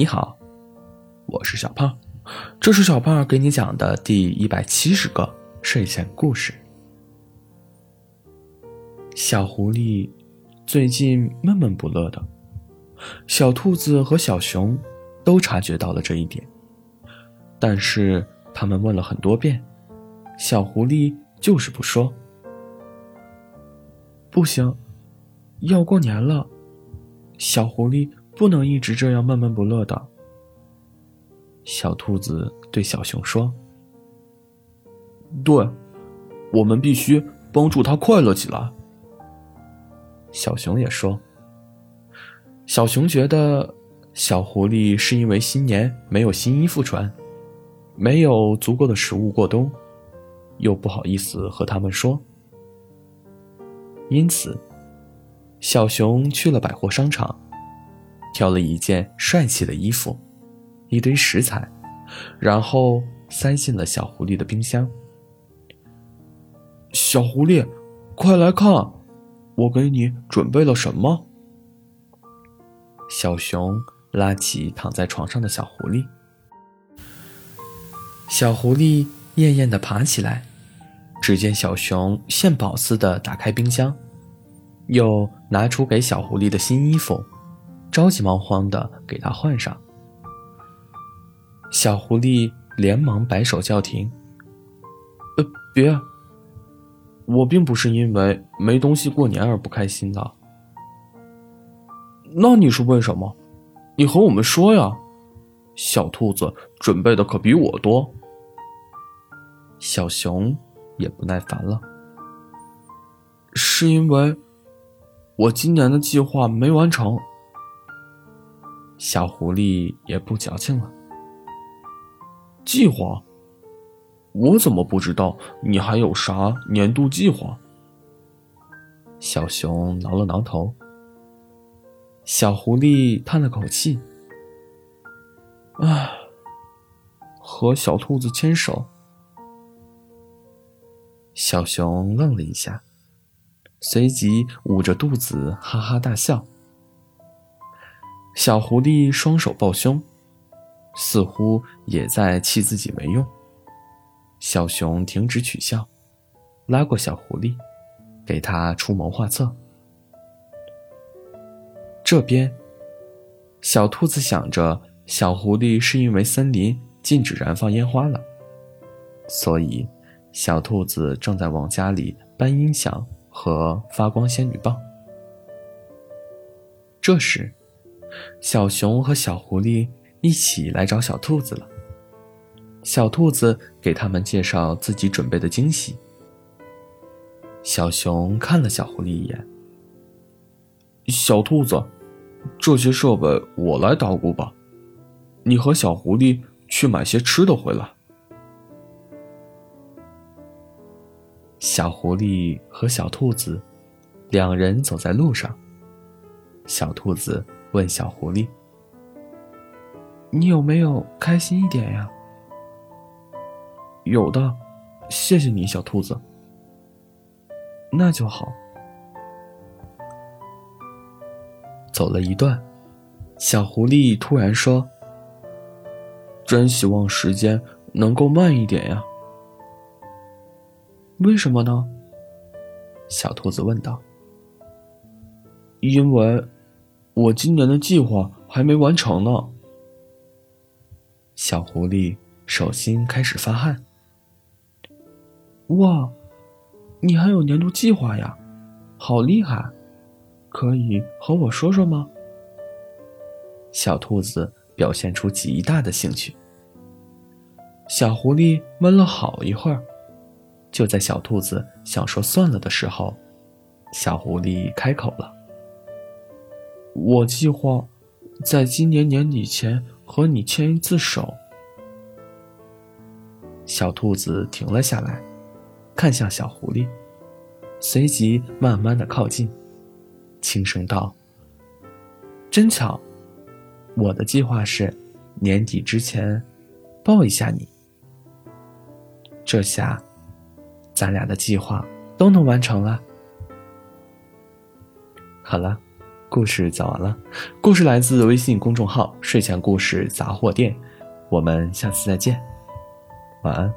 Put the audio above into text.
你好，我是小胖，这是小胖给你讲的第一百七十个睡前故事。小狐狸最近闷闷不乐的，小兔子和小熊都察觉到了这一点，但是他们问了很多遍，小狐狸就是不说。不行，要过年了，小狐狸。不能一直这样闷闷不乐的。小兔子对小熊说：“对，我们必须帮助它快乐起来。”小熊也说：“小熊觉得小狐狸是因为新年没有新衣服穿，没有足够的食物过冬，又不好意思和他们说，因此，小熊去了百货商场。”挑了一件帅气的衣服，一堆食材，然后塞进了小狐狸的冰箱。小狐狸，快来看，我给你准备了什么？小熊拉起躺在床上的小狐狸。小狐狸艳艳的爬起来，只见小熊献宝似的打开冰箱，又拿出给小狐狸的新衣服。着急忙慌的给他换上，小狐狸连忙摆手叫停：“呃，别，我并不是因为没东西过年而不开心的。那你是为什么？你和我们说呀！”小兔子准备的可比我多。小熊也不耐烦了：“是因为我今年的计划没完成。”小狐狸也不矫情了。计划？我怎么不知道你还有啥年度计划？小熊挠了挠头。小狐狸叹了口气：“唉，和小兔子牵手。”小熊愣了一下，随即捂着肚子哈哈大笑。小狐狸双手抱胸，似乎也在气自己没用。小熊停止取笑，拉过小狐狸，给他出谋划策。这边，小兔子想着，小狐狸是因为森林禁止燃放烟花了，所以小兔子正在往家里搬音响和发光仙女棒。这时。小熊和小狐狸一起来找小兔子了。小兔子给他们介绍自己准备的惊喜。小熊看了小狐狸一眼。小兔子，这些设备我来捣鼓吧，你和小狐狸去买些吃的回来。小狐狸和小兔子两人走在路上。小兔子。问小狐狸：“你有没有开心一点呀？”“有的，谢谢你，小兔子。”“那就好。”走了一段，小狐狸突然说：“真希望时间能够慢一点呀。”“为什么呢？”小兔子问道。“因为。”我今年的计划还没完成呢。小狐狸手心开始发汗。哇，你还有年度计划呀，好厉害！可以和我说说吗？小兔子表现出极大的兴趣。小狐狸闷了好一会儿，就在小兔子想说算了的时候，小狐狸开口了。我计划在今年年底前和你牵一次手。小兔子停了下来，看向小狐狸，随即慢慢的靠近，轻声道：“真巧，我的计划是年底之前抱一下你。这下，咱俩的计划都能完成了。好了。”故事讲完了，故事来自微信公众号“睡前故事杂货店”，我们下次再见，晚安。